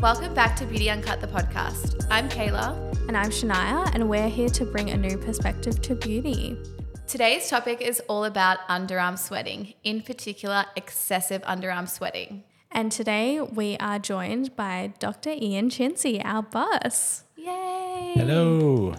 Welcome back to Beauty Uncut, the podcast. I'm Kayla. And I'm Shania, and we're here to bring a new perspective to beauty. Today's topic is all about underarm sweating, in particular, excessive underarm sweating. And today we are joined by Dr. Ian Chinsee, our boss. Yay! Hello.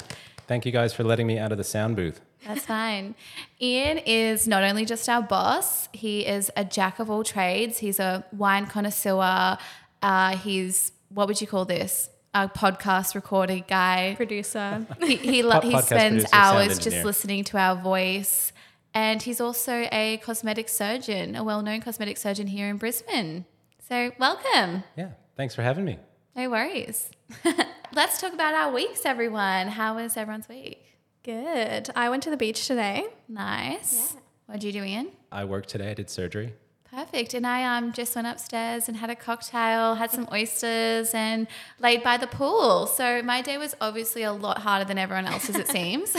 Thank you guys for letting me out of the sound booth. That's fine. Ian is not only just our boss, he is a jack of all trades. He's a wine connoisseur, uh, he's what would you call this? A podcast recording guy, producer. He he, lo- he spends hours just listening to our voice, and he's also a cosmetic surgeon, a well-known cosmetic surgeon here in Brisbane. So welcome. Yeah, thanks for having me. No worries. Let's talk about our weeks, everyone. How was everyone's week? Good. I went to the beach today. Nice. Yeah. What did you do, Ian? I worked today. I did surgery. Perfect. And I um, just went upstairs and had a cocktail, had some oysters, and laid by the pool. So my day was obviously a lot harder than everyone else's, it seems.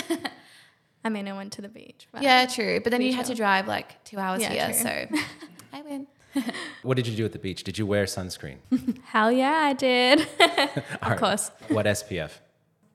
I mean, I went to the beach. yeah, true. But then you had to drive like two hours yeah, here. True. So I win. what did you do at the beach? Did you wear sunscreen? Hell yeah, I did. of right. course. What SPF?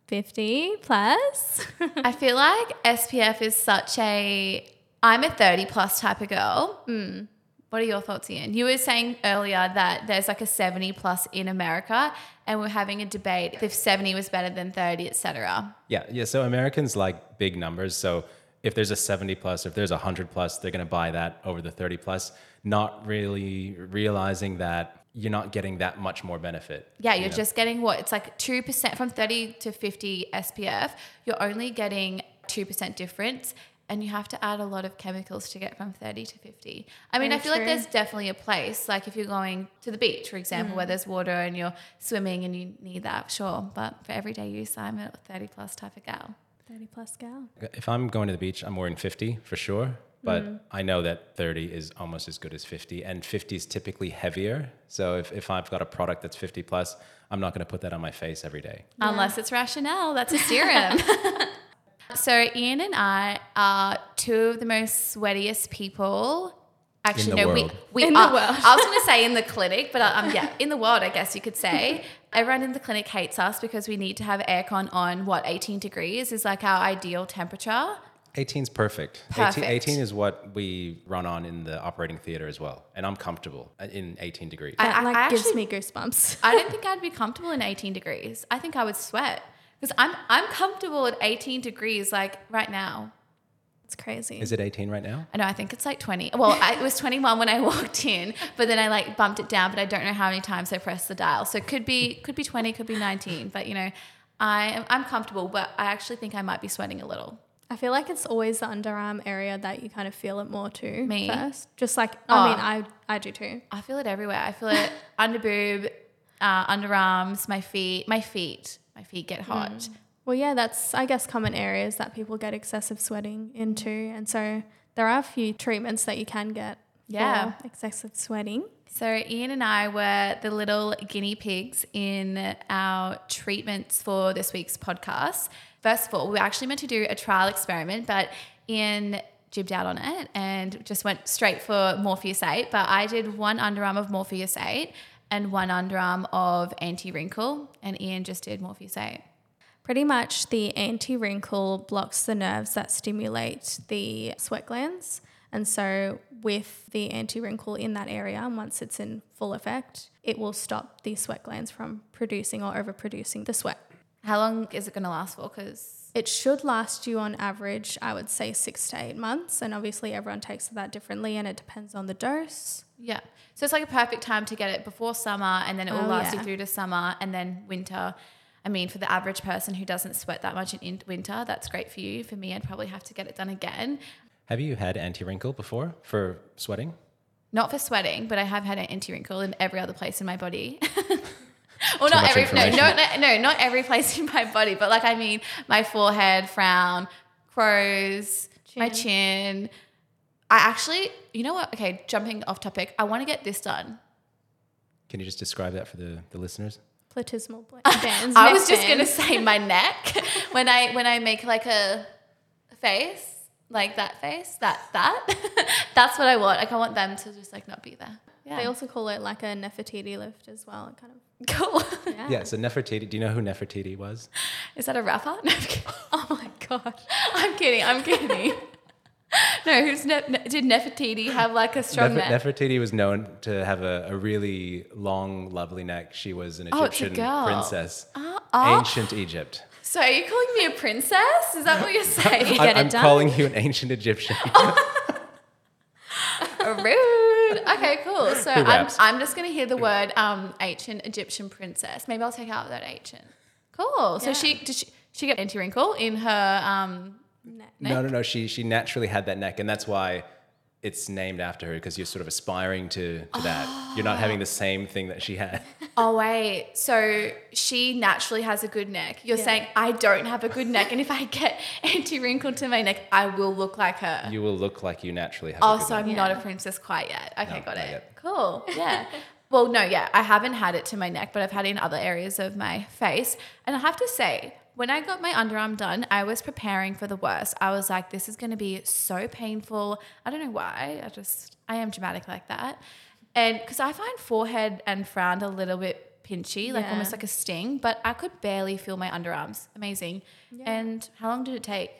50 plus. I feel like SPF is such a I'm a 30 plus type of girl. Mm. What are your thoughts, Ian? You were saying earlier that there's like a 70 plus in America, and we're having a debate if 70 was better than 30, etc. Yeah, yeah. So Americans like big numbers. So if there's a 70 plus, if there's a 100 plus, they're going to buy that over the 30 plus, not really realizing that you're not getting that much more benefit. Yeah, you're you know? just getting what? It's like 2% from 30 to 50 SPF. You're only getting 2% difference and you have to add a lot of chemicals to get from 30 to 50. I mean, Very I feel true. like there's definitely a place, like if you're going to the beach, for example, mm. where there's water and you're swimming and you need that, sure. But for everyday use, I'm a 30 plus type of gal. 30 plus gal. If I'm going to the beach, I'm wearing 50 for sure. But mm. I know that 30 is almost as good as 50, and 50 is typically heavier. So if, if I've got a product that's 50 plus, I'm not going to put that on my face every day. Yeah. Unless it's Rationale, that's a serum. So Ian and I are two of the most sweatiest people. Actually, no, world. we, we in are. The world. I was going to say in the clinic, but um, yeah, in the world, I guess you could say. Everyone in the clinic hates us because we need to have aircon on what 18 degrees is like our ideal temperature. 18 is perfect. perfect. 18, 18, is what we run on in the operating theater as well. And I'm comfortable in 18 degrees. That like I gives me goosebumps. I don't think I'd be comfortable in 18 degrees. I think I would sweat. Because I'm I'm comfortable at 18 degrees like right now. It's crazy. Is it 18 right now? I know. I think it's like 20. Well, I, it was 21 when I walked in, but then I like bumped it down. But I don't know how many times I pressed the dial. So it could be could be 20, could be 19. But you know, I am I'm comfortable. But I actually think I might be sweating a little. I feel like it's always the underarm area that you kind of feel it more too. Me first, just like I mean, oh. I I do too. I feel it everywhere. I feel it under boob, uh, underarms, my feet, my feet. My feet get hot. Mm. Well, yeah, that's, I guess, common areas that people get excessive sweating into. And so there are a few treatments that you can get yeah. for excessive sweating. So, Ian and I were the little guinea pigs in our treatments for this week's podcast. First of all, we were actually meant to do a trial experiment, but Ian jibbed out on it and just went straight for Morpheus 8. But I did one underarm of Morpheus 8 and one underarm of anti wrinkle, and Ian just did Morpheus 8. Pretty much, the anti wrinkle blocks the nerves that stimulate the sweat glands. And so, with the anti wrinkle in that area, once it's in full effect, it will stop the sweat glands from producing or overproducing the sweat. How long is it going to last for? Because it should last you on average, I would say six to eight months. And obviously, everyone takes that differently and it depends on the dose. Yeah. So it's like a perfect time to get it before summer and then it will oh, last yeah. you through to summer and then winter. I mean, for the average person who doesn't sweat that much in winter, that's great for you. For me, I'd probably have to get it done again. Have you had anti wrinkle before for sweating? Not for sweating, but I have had an anti wrinkle in every other place in my body. well, not every no, no, no, not every place in my body, but like I mean, my forehead, frown, crows, chin. my chin. I actually, you know what? Okay, jumping off topic, I want to get this done. Can you just describe that for the, the listeners? platysmal bands. I was just gonna say my neck when I when I make like a face like that face that that that's what I want. Like I want them to just like not be there. Yeah. They also call it like a Nefertiti lift as well. It kind of cool. yeah. Yeah. So Nefertiti. Do you know who Nefertiti was? Is that a rapper? No, Oh my god. I'm kidding. I'm kidding. no, who's ne- ne- did Nefertiti have like a strong Nefer- neck? Nefertiti was known to have a, a really long, lovely neck. She was an Oh, it's a Egyptian girl. princess, Oh, oh. ancient Egypt. So are you calling me a princess? Is that what you're saying? I, get it I'm done? calling you an ancient Egyptian. Oh. Rude. Okay, cool. So I'm. I'm just going to hear the word um, ancient Egyptian princess. Maybe I'll take out that ancient. Cool. So Yeah. she did she, she get anti wrinkle in her um, Neck. no, no, no. She she naturally had that neck, and that's why it's named after her because you're sort of aspiring to, to that. You're not having the ah. same thing that she had. Oh wait, so she naturally has a good neck. You're Yeah. saying I don't have a good neck, and if I get anti wrinkle to my neck, I will look like her. You will look like you naturally have. a oh, good so neck. I'm not a princess quite yet. Okay, No, got it. yet. Cool. Yeah. well, no, yeah, I haven't had it to my neck, but I've had it in other areas of my face, and I have to say. When I got my underarm done, I was preparing for the worst. I was like, this is going to be so painful. I don't know why. I just, I am dramatic like that. And because I find forehead and frown a little bit pinchy, like Yeah. almost like a sting, but I could barely feel my underarms. Amazing. Yeah. And how long did it take?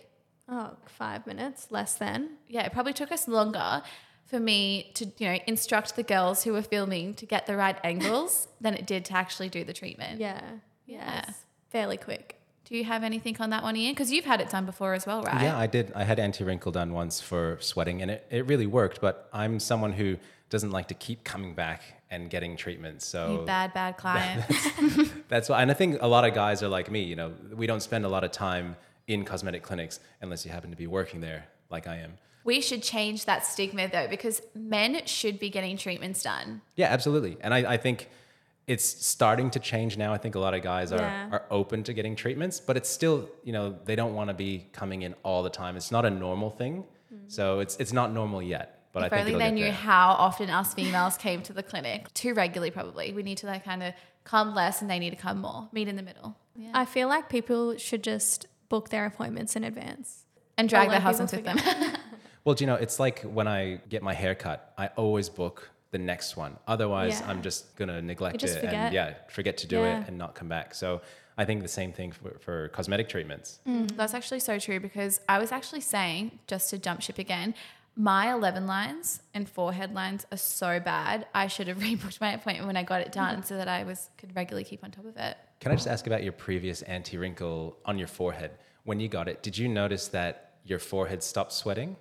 Oh, five minutes, less than. Yeah, it probably took us longer for me to, you know, instruct the girls who were filming to get the right angles than it did to actually do the treatment. Yeah. Yeah. it's fairly quick. Do you have anything on that one, Ian? Because you've had it done before as well, right? Yeah, I did. I had anti wrinkle done once for sweating, and it, it really worked. But I'm someone who doesn't like to keep coming back and getting treatments. So You bad, bad client. That's why, and I think a lot of guys are like me. You know, we don't spend a lot of time in cosmetic clinics unless you happen to be working there, like I am. we should change that stigma though, because men should be getting treatments done. Yeah, absolutely. And I, I think it's starting to change now. I think a lot of guys are, Yeah. are open to getting treatments, but it's still, you know, they don't want to be coming in all the time. It's not a normal thing. Mm. So it's it's not normal yet. But if I think only they knew there. how often us females came to the clinic. Too regularly, probably. We need to like kind of come less and they need to come more. Meet in the middle. Yeah. I feel like people should just book their appointments in advance. and drag their husbands with them. Well, do you know, it's like when I get my hair cut, I always book the next one. Otherwise, Yeah. I'm just going to neglect it and yeah, forget to do Yeah. it and not come back. So I think the same thing for, for cosmetic treatments. Mm, that's actually so true because I was actually saying, just to jump ship again, my 11 lines and forehead lines are so bad. I should have rebooked my appointment when I got it mm-hmm. done so that I was could regularly keep on top of it. Can I just ask about your previous anti wrinkle on your forehead? When you got it, did you notice that your forehead stopped sweating?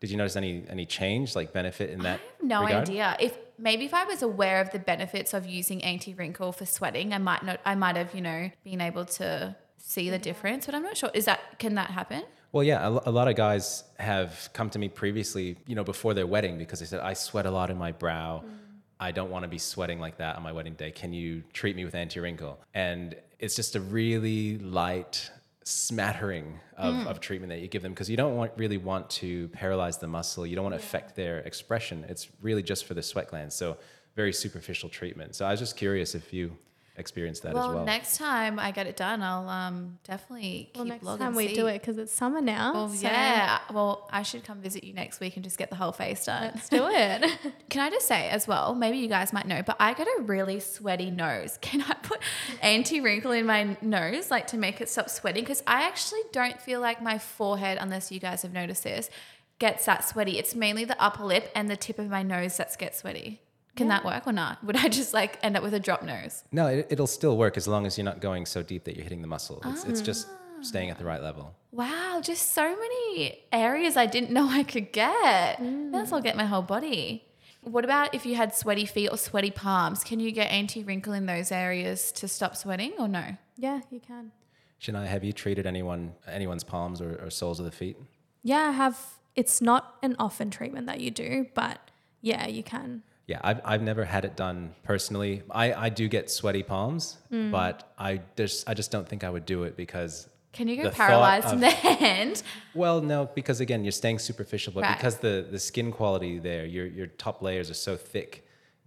Did you notice any any change, like benefit in that? I have no regard? idea. If maybe if I was aware of the benefits of using anti-wrinkle for sweating, I might not I might have, you know, been able to see the mm-hmm. difference, but I'm not sure. Is that can that happen? Well, yeah, a, a lot of guys have come to me previously, you know, before their wedding because they said, I sweat a lot in my brow. Mm. I don't want to be sweating like that on my wedding day. Can you treat me with anti wrinkle? And it's just a really light smattering of, hmm. of treatment that you give them because you don't want, really want to paralyze the muscle. You don't want to affect their expression. It's really just for the sweat glands. So, very superficial treatment. So, I was just curious if you experienced that Well, as well. next time I get it done, I'll um definitely Well, keep next log time and we see. do it because it's summer now. Well, so yeah. Well, I should come visit you next week and just get the whole face done. Let's do it. Can I just say as well, maybe you guys might know, but I get a really sweaty nose. Can I put anti wrinkle in my nose, like to make it stop sweating? Because I actually don't feel like my forehead, unless you guys have noticed this, gets that sweaty. It's mainly the upper lip and the tip of my nose that gets sweaty. Can that work or not? Would I just like end up with a drop nose? No, it, it'll still work as long as you're not going so deep that you're hitting the muscle. It's, it's just staying at the right level. Wow, just so many areas I didn't know I could get. Mm. That's I'll get my whole body. What about if you had sweaty feet or sweaty palms? Can you get anti wrinkle in those areas to stop sweating or no? yeah, you can. Shania, have you treated anyone anyone's palms or, or soles of the feet? Yeah, I have. It's not an often treatment that you do, but yeah, you can. Yeah, I've, I've never had it done personally. I, I do get sweaty palms, Mm. but I just I just don't think I would do it because Can you get paralyzed in the hand? well no because again you're staying superficial, but Right. because the the skin quality there your your top layers are so thick,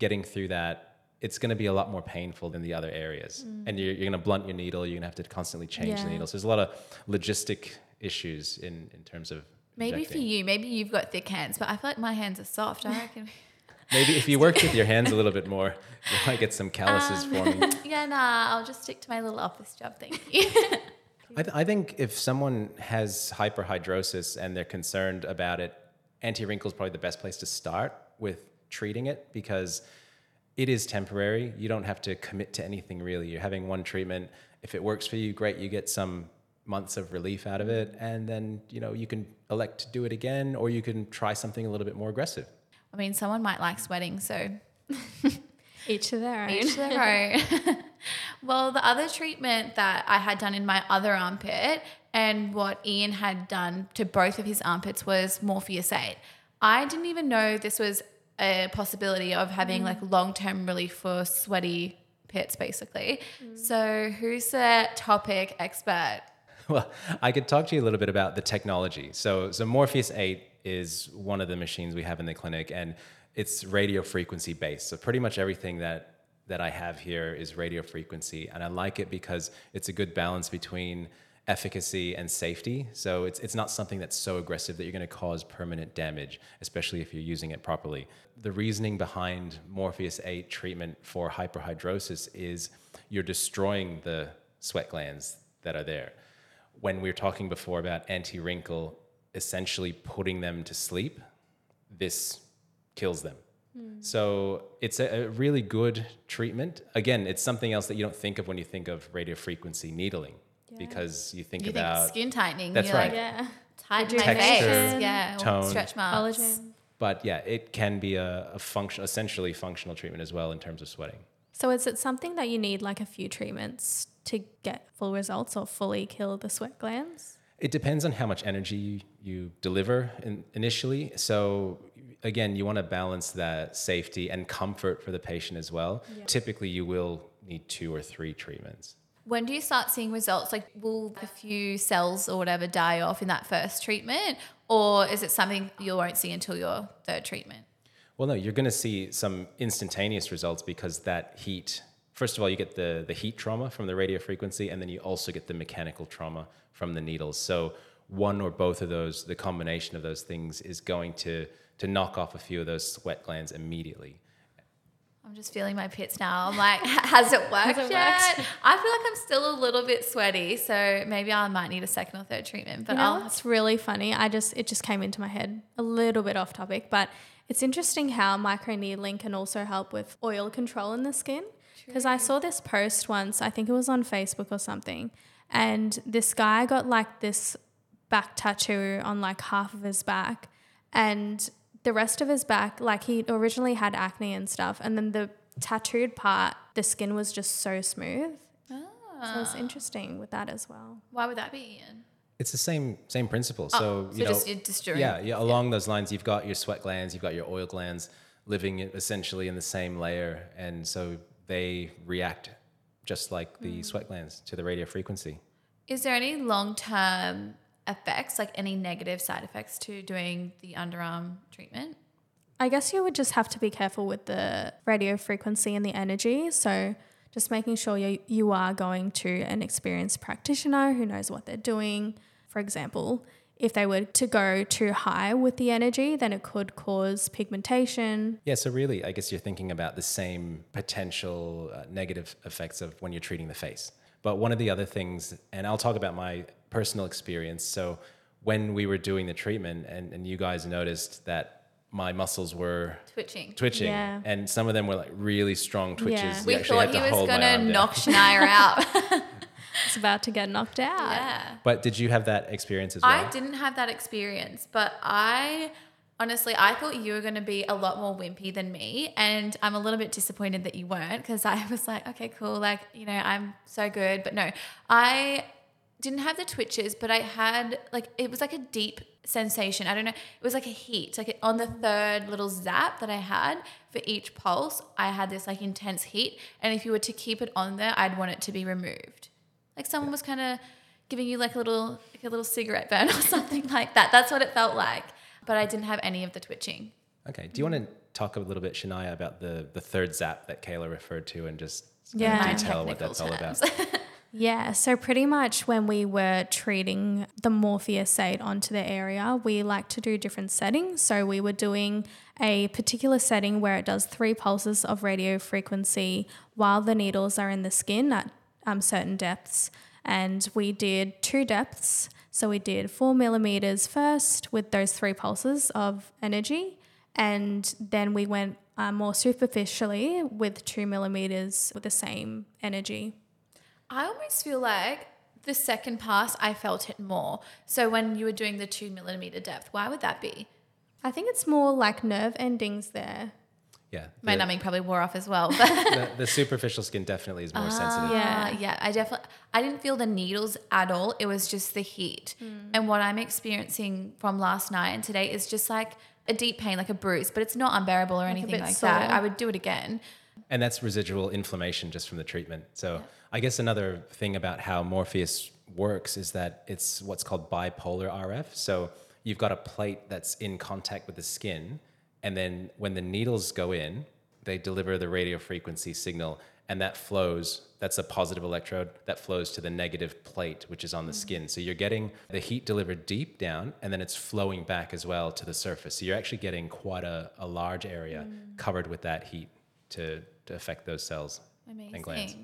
getting through that it's going to be a lot more painful than the other areas, and you're, you're going to blunt your needle. You're going to have to constantly change the Yeah. needles. There's a lot of logistic issues in in terms of Maybe injecting. for you, maybe you've got thick hands, but I feel like my hands are soft. I reckon. Maybe if you worked with your hands a little bit more, you might get some calluses um, forming. Yeah, nah, I'll just stick to my little office job. Thank you. I, th- I think if someone has hyperhidrosis and they're concerned about it, anti wrinkle is probably the best place to start with treating it because it is temporary. You don't have to commit to anything really. You're having one treatment. If it works for you, great. You get some months of relief out of it, and then you know you can elect to do it again, or you can try something a little bit more aggressive. I mean, someone might like sweating, so Each to their own. each of their own. well, the other treatment that I had done in my other armpit and what Ian had done to both of his armpits was Morpheus 8. I didn't even know this was a possibility of having mm. like long term relief for sweaty pits, basically. Mm. So, who's the topic expert? Well, I could talk to you a little bit about the technology. So, so Morpheus 8 is one of the machines we have in the clinic, and it's radio frequency based. So, pretty much everything that that I have here is radio frequency, and I like it because it's a good balance between efficacy and safety. So, it's it's not something that's so aggressive that you're going to cause permanent damage, especially if you're using it properly. The reasoning behind Morpheus 8 treatment for hyperhidrosis is you're destroying the sweat glands that are there when we were talking before about anti wrinkle, essentially putting them to sleep, this kills them. Hmm. So it's a, a really good treatment. Again, it's something else that you don't think of when you think of radio frequency needling because you think You about think skin tightening. That's you're right. Like, Yeah. tighten my Texture, face. Yeah. tone. Stretch marks. Collagen. but yeah, it can be a, a function, essentially functional treatment as well in terms of sweating. So is it something that you need like a few treatments to get full results or fully kill the sweat glands? It depends on how much energy you, you deliver in, initially. So again, you want to balance that safety and comfort for the patient as well. Typically, you will need two or three treatments. When do you start seeing results? Like, will a few cells or whatever die off in that first treatment? Or is it something you won't see until your third treatment? Well, no, you're going to see some instantaneous results because that heat. First of all, you get the the heat trauma from the radio frequency, and then you also get the mechanical trauma from the needles. So one or both of those, the combination of those things, is going to to knock off a few of those sweat glands immediately. I'm just feeling my pits now. I'm like, has it worked it yet? worked? I feel like I'm still a little bit sweaty, so maybe I might need a second or third treatment. But You know I'll what's really funny? I just it just came into my head a little bit off topic, but it's interesting how microneedling can also help with oil control in the skin. Because I saw this post once, I think it was on Facebook or something, and this guy got like this back tattoo on like half of his back, and the rest of his back, like he originally had acne and stuff, and then the tattooed part, the skin was just so smooth. So it's ah. interesting with that as well. why would that be, Ian? It's the same same principle. Oh, so, so you know, just- just doing- yeah, yeah. Along those lines, you've got your sweat glands, you've got your oil glands living essentially in the same layer, and so they react just like the Mm. sweat glands to the radio frequency. Is there any long term effects, like any negative side effects to doing the underarm treatment? I guess you would just have to be careful with the radio frequency and the energy. So just making sure you, you are going to an experienced practitioner who knows what they're doing. For example, if they were to go too high with the energy, then it could cause pigmentation. Yeah, so really, I guess you're thinking about the same potential uh, negative effects of when you're treating the face. But one of the other things, and I'll talk about my personal experience. So when we were doing the treatment, and, and you guys noticed that my muscles were Twitching. twitching, Yeah. and some of them were like really strong twitches. Yeah. You we actually thought had he to was hold my going to knock Shania out. It's about to get knocked out. yeah. But did you have that experience as well? I didn't have that experience, but I honestly I thought you were going to be a lot more wimpy than me, and I'm a little bit disappointed that you weren't because I was like, okay, cool, like you know, I'm so good, but no, I didn't have the twitches, but I had like it was like a deep sensation. I don't know, it was like a heat, like on the third little zap that I had for each pulse, I had this like intense heat, and if you were to keep it on there, I'd want it to be removed. Like someone was kind of giving you like a little like a little cigarette burn or something like that. That's what it felt like. But I didn't have any of the twitching. Okay. Do you want to talk a little bit, Shania, about the, the third zap that Kayla referred to and just Yeah. yeah. My detail what technical that's all about? Yeah, so pretty much when we were treating the Morpheus 8 onto the area, we like to do different settings. So we were doing a particular setting where it does three pulses of radio frequency while the needles are in the skin at um, certain depths. And we did two depths. So we did four millimeters first with those three pulses of energy. And then we went uh, more superficially with two millimeters with the same energy. I almost feel like the second pass, I felt it more. So when you were doing the two millimeter depth, why would that be? I think it's more like nerve endings there. Yeah. My the- numbing probably wore off as well. But the, the superficial skin definitely is more ah, sensitive. yeah, Yeah. yeah. I definitely, I didn't feel the needles at all. It was just the heat. Mm. And what I'm experiencing from last night and today is just like a deep pain, like a bruise, but it's not unbearable or anything bit like that. I would do it again. And that's residual inflammation just from the treatment. So I guess another thing about how Morpheus works is that it's what's called bipolar RF. So you've got a plate that's in contact with the skin, and then when the needles go in, they deliver the radio frequency signal, and that flows. That's a positive electrode that flows to the negative plate, which is on the mm. skin. So you're getting the heat delivered deep down, and then it's flowing back as well to the surface. So you're actually getting quite a, a large area mm. covered with that heat to, to affect those cells and glands.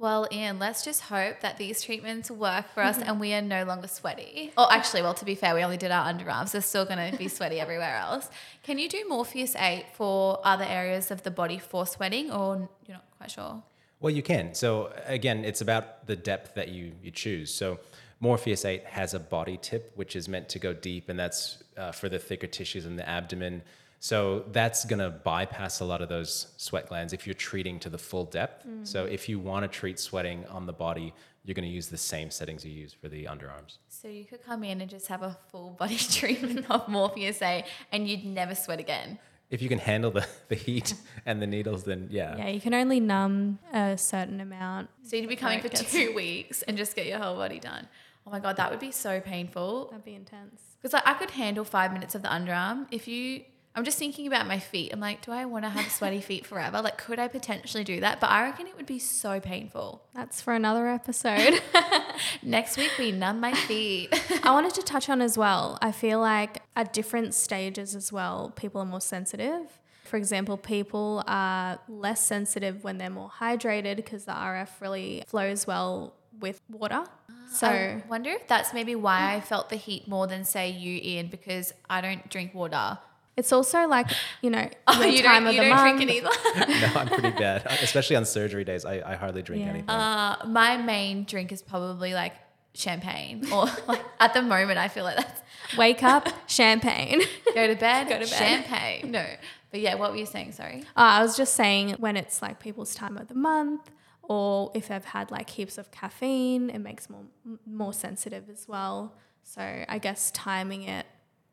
Well, Ian, let's just hope that these treatments work for us and we are no longer sweaty. Oh, actually, well, to be fair, we only did our underarms. They're still going to be sweaty everywhere else. Can you do Morpheus 8 for other areas of the body for sweating or you're not quite sure? Well, you can. So again, it's about the depth that you you choose. So Morpheus 8 has a body tip, which is meant to go deep, and that's uh, for the thicker tissues in the abdomen. So that's going to bypass a lot of those sweat glands if you're treating to the full depth. Mm. So if you want to treat sweating on the body, you're going to use the same settings you use for the underarms. So you could come in and just have a full body treatment of Morpheus 8 and you'd never sweat again. If you can handle the, the heat and the needles, then yeah. Yeah, you can only numb a certain amount. So you'd be coming for two weeks and just get your whole body done. Oh my God, that would be so painful. That'd be intense. Because like, I could handle five minutes of the underarm. If you, I'm just thinking about my feet. I'm like, do I want to have sweaty feet forever? Like, could I potentially do that? But I reckon it would be so painful. That's for another episode. Next week, we numb my feet. I wanted to touch on as well. I feel like at different stages as well, people are more sensitive. For example, people are less sensitive when they're more hydrated because the RF really flows well with water. Ah, so I wonder if that's maybe why I felt the heat more than say you, Ian, because I don't drink water. It's also like, you know, Oh, your you time don't, of you the don't month. drink it either. No, I'm pretty bad, especially on surgery days. I, I hardly drink Yeah. anything. Uh, my main drink is probably like champagne, or like, at the moment, I feel like that's Wake up, champagne. go to bed, Go to bed. champagne. No, but yeah, what were you saying? Sorry. Uh, I was just saying when it's like people's time of the month, or if they've had like heaps of caffeine, it makes more more sensitive as well. So I guess timing it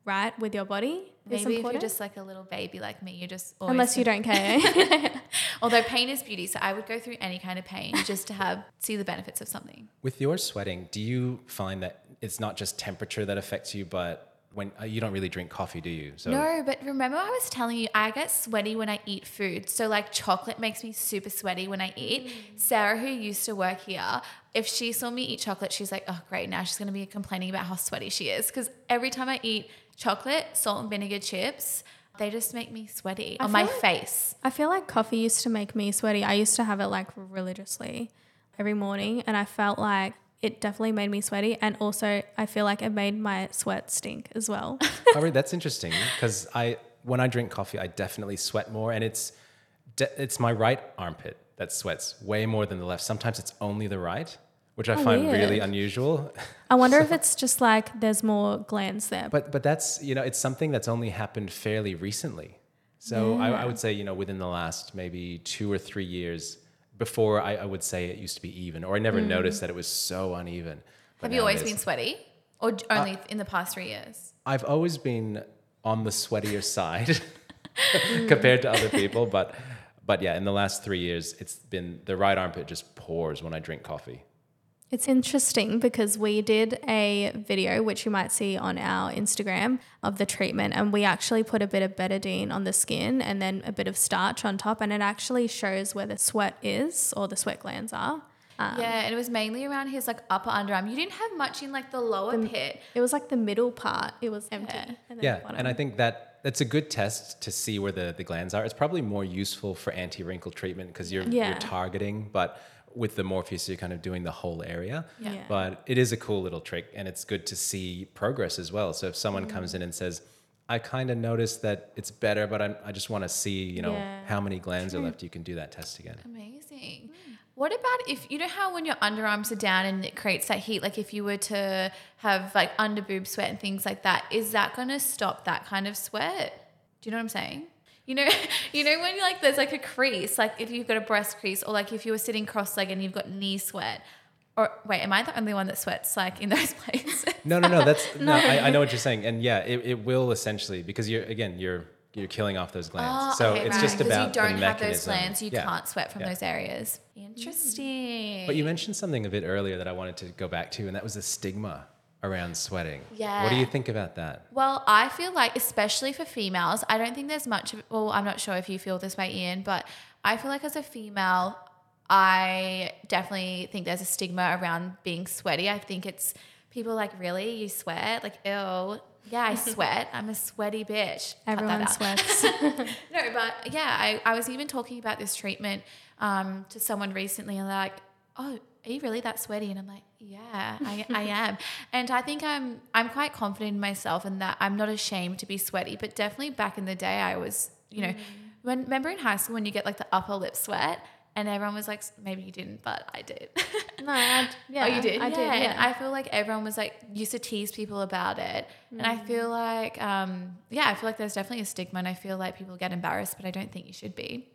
right with your body Maybe if you're just like a little baby like me, you're just always unless you don't care. Although pain is beauty, so I would go through any kind of pain just to have see the benefits of something. With your sweating, do you find that it's not just temperature that affects you, but when uh, you don't really drink coffee, do you? So No, but remember I was telling you I get sweaty when I eat food. So like chocolate makes me super sweaty when I eat. Sarah, who used to work here, if she saw me eat chocolate, she's like, "Oh, great! Now she's gonna be complaining about how sweaty she is." Because every time I eat chocolate, salt and vinegar chips, they just make me sweaty on my like- face. I feel like coffee used to make me sweaty. I used to have it like religiously every morning, and I felt like it definitely made me sweaty. And also, I feel like it made my sweat stink as well. Oh, really? that's interesting because I when I drink coffee, I definitely sweat more, and it's de- it's my right armpit that sweats way more than the left. Sometimes it's only the right, which I Oh, find really unusual. I wonder if it's just like there's more glands there. But but that's you know it's something that's only happened fairly recently. So I, I would say you know within the last maybe two or three years. Before I, I would say it used to be even, or I never mm. noticed that it was so uneven. But Have you always been sweaty, or j- only uh, in the past three years? I've always been on the sweatier side mm. compared to other people, but but yeah, in the last three years, it's been the right armpit just pours when I drink coffee. It's interesting because we did a video, which you might see on our Instagram, of the treatment, and we actually put a bit of betadine on the skin and then a bit of starch on top, and it actually shows where the sweat is or the sweat glands are. Um, yeah, and it was mainly around his like upper underarm. You didn't have much in like the lower pit. It was like the middle part. It was empty. Yeah. And Yeah, and I think that that's a good test to see where the, the glands are. It's probably more useful for anti-wrinkle treatment because you're Yeah. you're targeting, but with the Morpheus you're kind of doing the whole area. Yeah. Yeah. But it is a cool little trick and it's good to see progress as well. So if someone comes Mm. in and says, I kind of noticed that it's better, but I, I just want to see, you know, Yeah. how many glands are left. You can do that test again. Amazing. What about if you know how when your underarms are down and it creates that heat? Like if you were to have like under boob sweat and things like that, is that going to stop that kind of sweat? Do you know what I'm saying? You know, you know when you like there's like a crease, like if you've got a breast crease, or like if you were sitting cross-legged and you've got knee sweat. Or wait, am I the only one that sweats like in those places? No, no, no. That's no. I, I know what you're saying, and yeah, it, it will essentially because you're again you're you're killing off those glands. Ah, so Oh, okay, it's right. just 'Cause about you don't the have those glands, you Yeah. can't sweat from Yeah. those areas. Mm. Interesting. But you mentioned something a bit earlier that I wanted to go back to, and that was the stigma around sweating. Yeah. What do you think about that? Well, I feel like, especially for females, I don't think there's much of Well, I'm not sure if you feel this way, Ian, but I feel like as a female, I definitely think there's a stigma around being sweaty. I think it's people like, really? You sweat? Like, ew. Yeah, I sweat. I'm a sweaty bitch. Everyone sweats. No, but yeah, I, I was even talking about this treatment um, to someone recently, and they're like, "Oh, are you really that sweaty?" And I'm like, "Yeah, I, I am." And I think I'm I'm quite confident in myself, and that I'm not ashamed to be sweaty. But definitely back in the day, I was, you know, when remember in high school when you get like the upper lip sweat, and everyone was like, "Maybe you didn't, but I did." no, I, yeah, oh, you did? I yeah. did. And Yeah. I feel like everyone was like used to tease people about it. And I feel like, um, yeah, I feel like there's definitely a stigma and I feel like people get embarrassed, but I don't think you should be.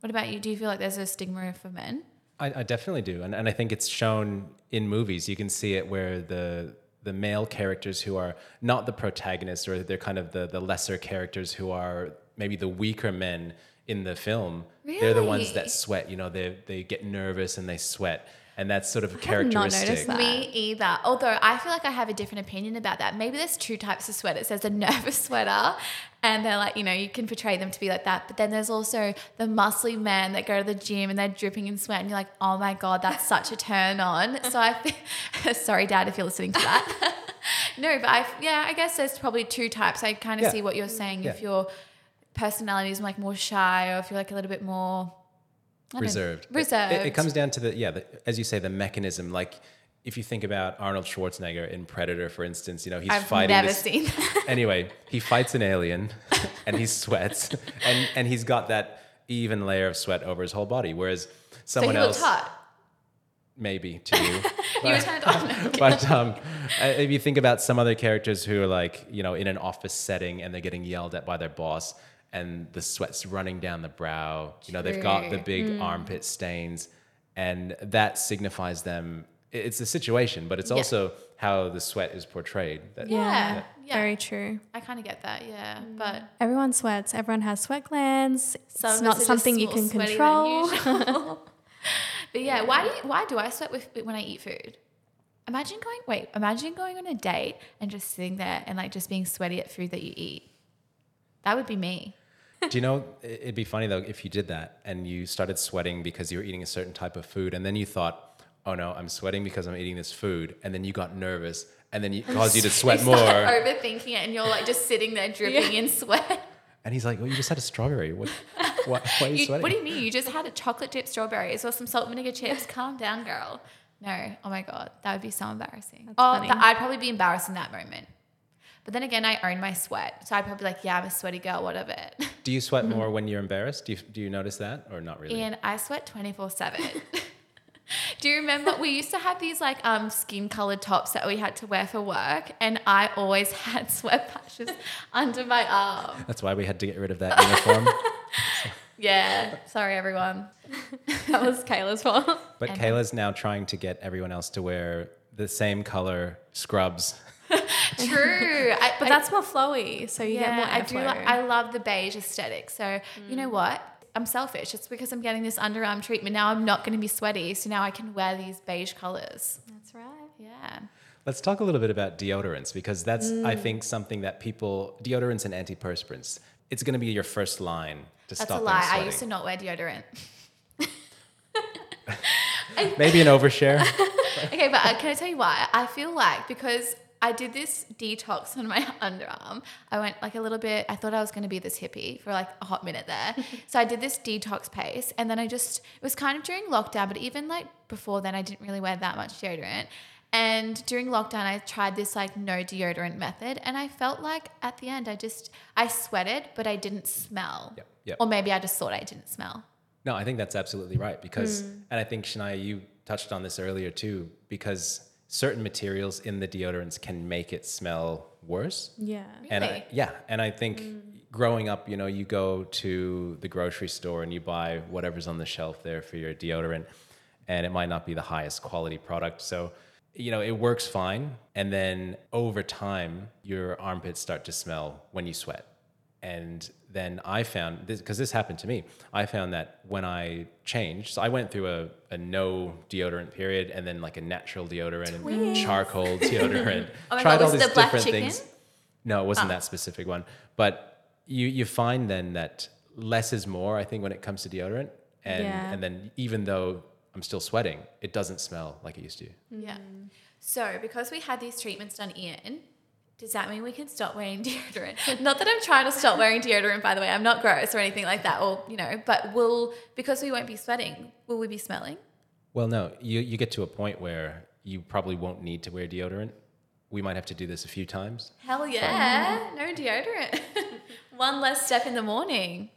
What about you? Do you feel like there's a stigma for men? I, I definitely do, and and I think it's shown in movies. You can see it where the the male characters who are not the protagonists, or they're kind of the the lesser characters who are maybe the weaker men in the film. Really? They're the ones that sweat. You know, they they get nervous and they sweat, and that's sort of have not noticed characteristic. that. Me either. Although I feel like I have a different opinion about that. Maybe there's two types of sweaters. There's a nervous sweater, and they're like, you know, you can portray them to be like that. But then there's also the muscly men that go to the gym and they're dripping in sweat, and you're like, oh my god, that's such a turn on. So I, feel, sorry, Dad, if you're listening to that. no, but I, yeah, I guess there's probably two types. I kind of Yeah. see what you're saying. If your personality is like more shy, or if you're like a little bit more Don't reserved. It- reserved. It, it comes down to the yeah, the, as you say, the mechanism. Like if you think about Arnold Schwarzenegger in Predator, for instance, you know he's I've fighting. never this, seen anyway, he fights an alien, and he sweats, and and he's got that even layer of sweat over his whole body, whereas So someone he else looked hot. maybe to you. You to. Oh, no. but um, if you think about some other characters who are like, you know, in an office setting and they're getting yelled at by their boss and the sweat's running down the brow, you know, they've got the True. big mm. armpit stains and that signifies them. It's the situation, but it's Yeah. also how the sweat is portrayed. That, Yeah. Yeah. Very true. I kind of get that, yeah. Mm. But Everyone sweats. Everyone has sweat glands. some it's not us are just something you can control. usual. but yeah, why do you, why do I sweat with when I eat food? Imagine going wait, imagine going on a date and just sitting there and like just being sweaty at food that you eat. That would be me. Do you know, it'd be funny though if you did that and you started sweating because you were eating a certain type of food and then you thought, oh no, I'm sweating because I'm eating this food. And then you got nervous and then it caused you to sweat You more. overthinking it and you're like just sitting there dripping in sweat. And he's like, well, you just had a strawberry. What, what, why are you You- sweating? what do you mean? You just had a chocolate dip strawberries or some salt vinegar chips. Calm down, girl. No. Oh my God. That would be so embarrassing. oh, th- I'd probably be embarrassed in that moment. But then again, I own my sweat. So I'd probably be like, yeah, I'm a sweaty girl, what of it? Do you sweat more when you're embarrassed? Do you, do you notice that or not really? And I sweat 24 7. Do you remember we used to have these like um skin colored tops that we had to wear for work, and I always had sweat patches under my arm. That's why we had to get rid of that uniform. Yeah, sorry everyone. that was Kayla's fault. But And- Kayla's now trying to get everyone else to wear the same color scrubs. True, I, But I- that's more flowy, so you get more I do. Like, I love the beige aesthetic. So you know what? I'm selfish. It's because I'm getting this underarm treatment. Now I'm not going to be sweaty. So now I can wear these beige colors. That's right. Yeah. Let's talk a little bit about deodorants because that's, I think, something that people, deodorants and antiperspirants, it's going to be your first line to That's stop a lie. I used to not wear deodorant. Maybe an overshare. okay, but uh, can I tell you why? I feel like because I did this detox on my underarm, I went like a little bit, I thought I was going to be this hippie for like a hot minute there. so I did this detox pace and then I just, it was kind of during lockdown, but even like before then, I didn't really wear that much deodorant. And during lockdown, I tried this like no deodorant method, and I felt like at the end, I just I sweated, but I didn't smell. Yep, yep. Or maybe I just thought I didn't smell. No, I think that's absolutely right because, mm. and I think Shania, you touched on this earlier too, because certain materials in the deodorants can make it smell worse. Yeah. And I, yeah, and I think mm. growing up, you know, you go to the grocery store and you buy whatever's on the shelf there for your deodorant, and it might not be the highest quality product. So, you know, it works fine, and then over time, your armpits start to smell when you sweat. And then I found this because this happened to me. I found that when I changed, so I went through a, a no deodorant period and then like a natural deodorant and charcoal oh deodorant. Oh Tried God, all these the different chicken? things. No, it wasn't ah. that specific one. But you you find then that less is more. I think when it comes to deodorant, and Yeah. and then even though I'm still sweating, it doesn't smell like it used to. Yeah. So because we had these treatments done in, does that mean we can stop wearing deodorant? not that I'm trying to stop wearing deodorant, by the way. I'm not gross or anything like that. Or, you know, but will because we won't be sweating, will we be smelling? Well, no, you you get to a point where you probably won't need to wear deodorant. We might have to do this a few times. Hell yeah. No deodorant. One less step in the morning.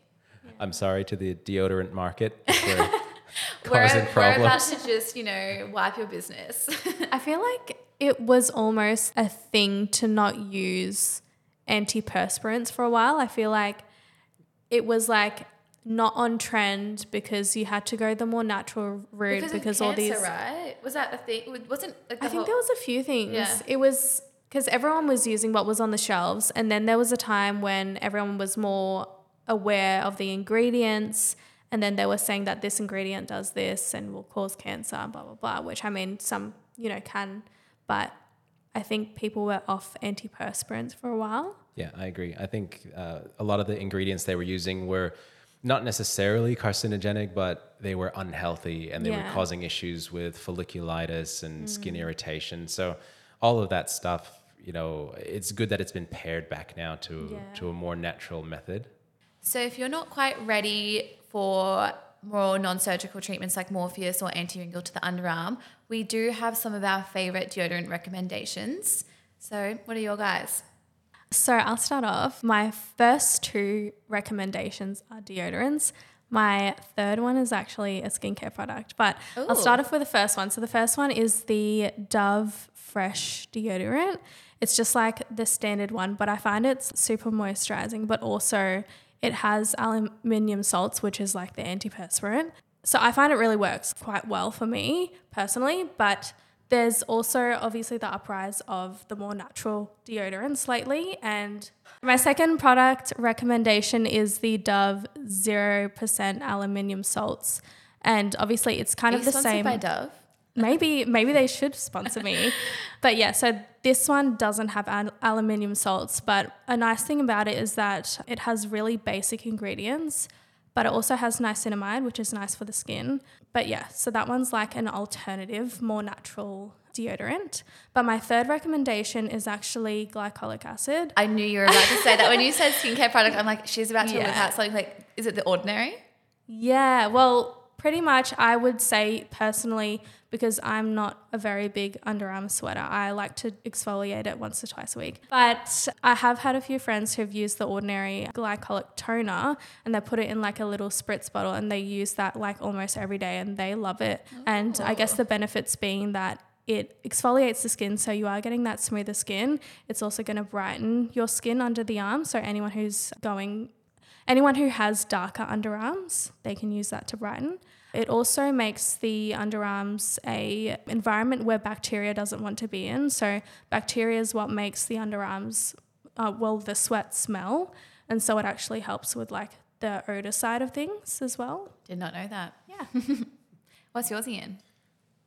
I'm sorry to the deodorant market we're We're, causing we're about problems. to just, you know, wipe your business. I feel like it was almost a thing to not use antiperspirants for a while. I feel like it was like not on trend because you had to go the more natural route because, because, all cancer, these right? Was that a thing? Wasn't like the I think there was a few things. Yeah. It was because everyone was using what was on the shelves, and then there was a time when everyone was more aware of the ingredients, and then they were saying that this ingredient does this and will cause cancer, blah blah blah. Which I mean, some you know can, but I think people were off antiperspirants for a while. Yeah, I agree. I think uh, a lot of the ingredients they were using were not necessarily carcinogenic, but they were unhealthy and they were causing issues with folliculitis and skin irritation. So all of that stuff, you know, it's good that it's been pared back now to Yeah. to a more natural method. So if you're not quite ready for more non-surgical treatments like Morpheus or anti-wrinkle to the underarm, we do have some of our favorite deodorant recommendations. So what are your guys? So I'll start off. My first two recommendations are deodorants. My third one is actually a skincare product, but I'll start off with the first one. So the first one is the Dove Fresh deodorant. It's just like the standard one, but I find it's super moisturizing, but also it has aluminium salts, which is like the antiperspirant. So I find it really works quite well for me personally, but there's also obviously the uprise of the more natural deodorants lately. And my second product recommendation is the Dove 0% aluminium salts. And obviously it's kind Are of the same. by Dove? Maybe maybe they should sponsor me. but yeah, so this one doesn't have al- aluminium salts, but a nice thing about it is that it has really basic ingredients, but it also has niacinamide, which is nice for the skin. But yeah, so that one's like an alternative, more natural deodorant. But my third recommendation is actually glycolic acid. I knew you were about to say that. When you said skincare product, I'm like, she's about to Yeah. whip out something like, is it the ordinary? Yeah, well, pretty much I would say personally, because I'm not a very big underarm sweater, I like to exfoliate it once or twice a week. But I have had a few friends who've used the ordinary glycolic toner and they put it in like a little spritz bottle and they use that like almost every day and they love it. And I guess oh. the benefits being that it exfoliates the skin so you are getting that smoother skin. It's also going to brighten your skin under the arm. So anyone who's going Anyone who has darker underarms, they can use that to brighten. It also makes the underarms a environment where bacteria doesn't want to be in. So bacteria is what makes the underarms, uh, well, the sweat smell, and so it actually helps with like the odor side of things as well. Did not know that. Yeah. What's yours, Ian?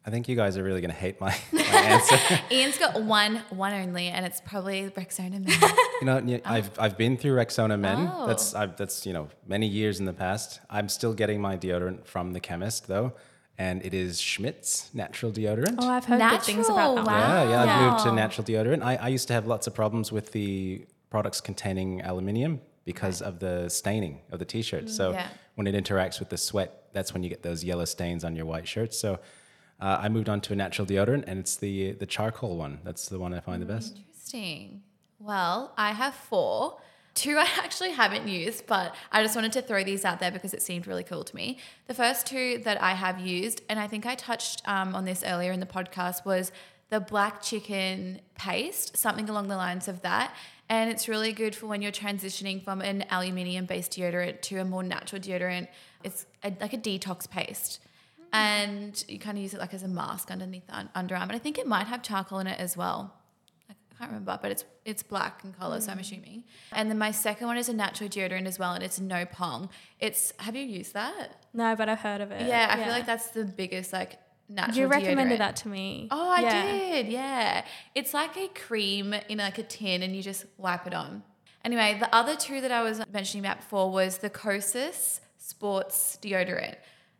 I think you guys are really going to hate my, my answer. Ian's got one, one only, and it's probably Rexona Men. You know, oh. I've I've been through Rexona Men. Oh. That's I've, that's you know many years in the past. I'm still getting my deodorant from the chemist though, and it is Schmidt's natural deodorant. Oh, I've heard good things about that. Wow. Yeah, yeah, I've moved to natural deodorant. I, I used to have lots of problems with the products containing aluminium because of the staining of the t-shirt. Mm, so Yeah. when it interacts with the sweat, that's when you get those yellow stains on your white shirts. So uh, I moved on to a natural deodorant, and it's the the charcoal one. That's the one I find the best. Interesting. Well, I have four. Two I actually haven't used, but I just wanted to throw these out there because it seemed really cool to me. The first two that I have used, and I think I touched um, on this earlier in the podcast, was the black chicken paste, something along the lines of that. And it's really good for when you're transitioning from an aluminium based deodorant to a more natural deodorant. It's a, like a detox paste. And you kind of use it like as a mask underneath the un- underarm. And I think it might have charcoal in it as well. I can't remember, but it's it's black in color, so I'm mm. assuming. And then my second one is a natural deodorant as well, and it's no pong. It's have you used that? No, but I've heard of it. Yeah, I feel like that's the biggest like natural. Deodorant. You recommended deodorant. that to me. Oh, I Yeah. did. Yeah, it's like a cream in like a tin, and you just wipe it on. Anyway, the other two that I was mentioning about before was the Kosas Sports deodorant.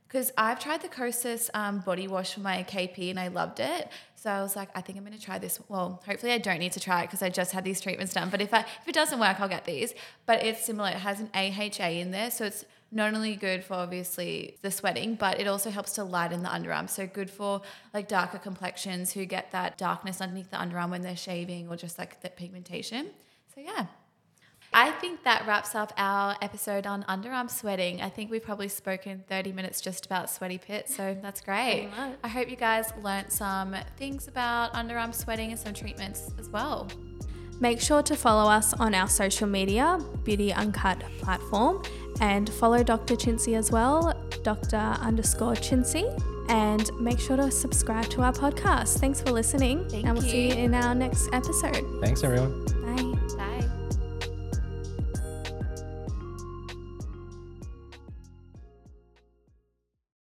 Because I've tried the Kosas um, body wash for my KP and I loved it. So I was like, I think I'm going to try this. Well, hopefully I don't need to try it because I just had these treatments done. But if, I, if it doesn't work, I'll get these. But it's similar. It has an AHA in there. So it's not only good for obviously the sweating, but it also helps to lighten the underarm. So good for like darker complexions who get that darkness underneath the underarm when they're shaving or just like that pigmentation. So yeah. I think that wraps up our episode on underarm sweating. I think we've probably spoken 30 minutes just about sweaty pits, so that's great. I hope you guys learnt some things about underarm sweating and some treatments as well. Make sure to follow us on our social media, Beauty Uncut platform, and follow Dr. Chinsee as well, Dr. underscore Chinsee. And make sure to subscribe to our podcast. Thanks for listening, Thank and we'll see you. you in our next episode. Thanks, everyone.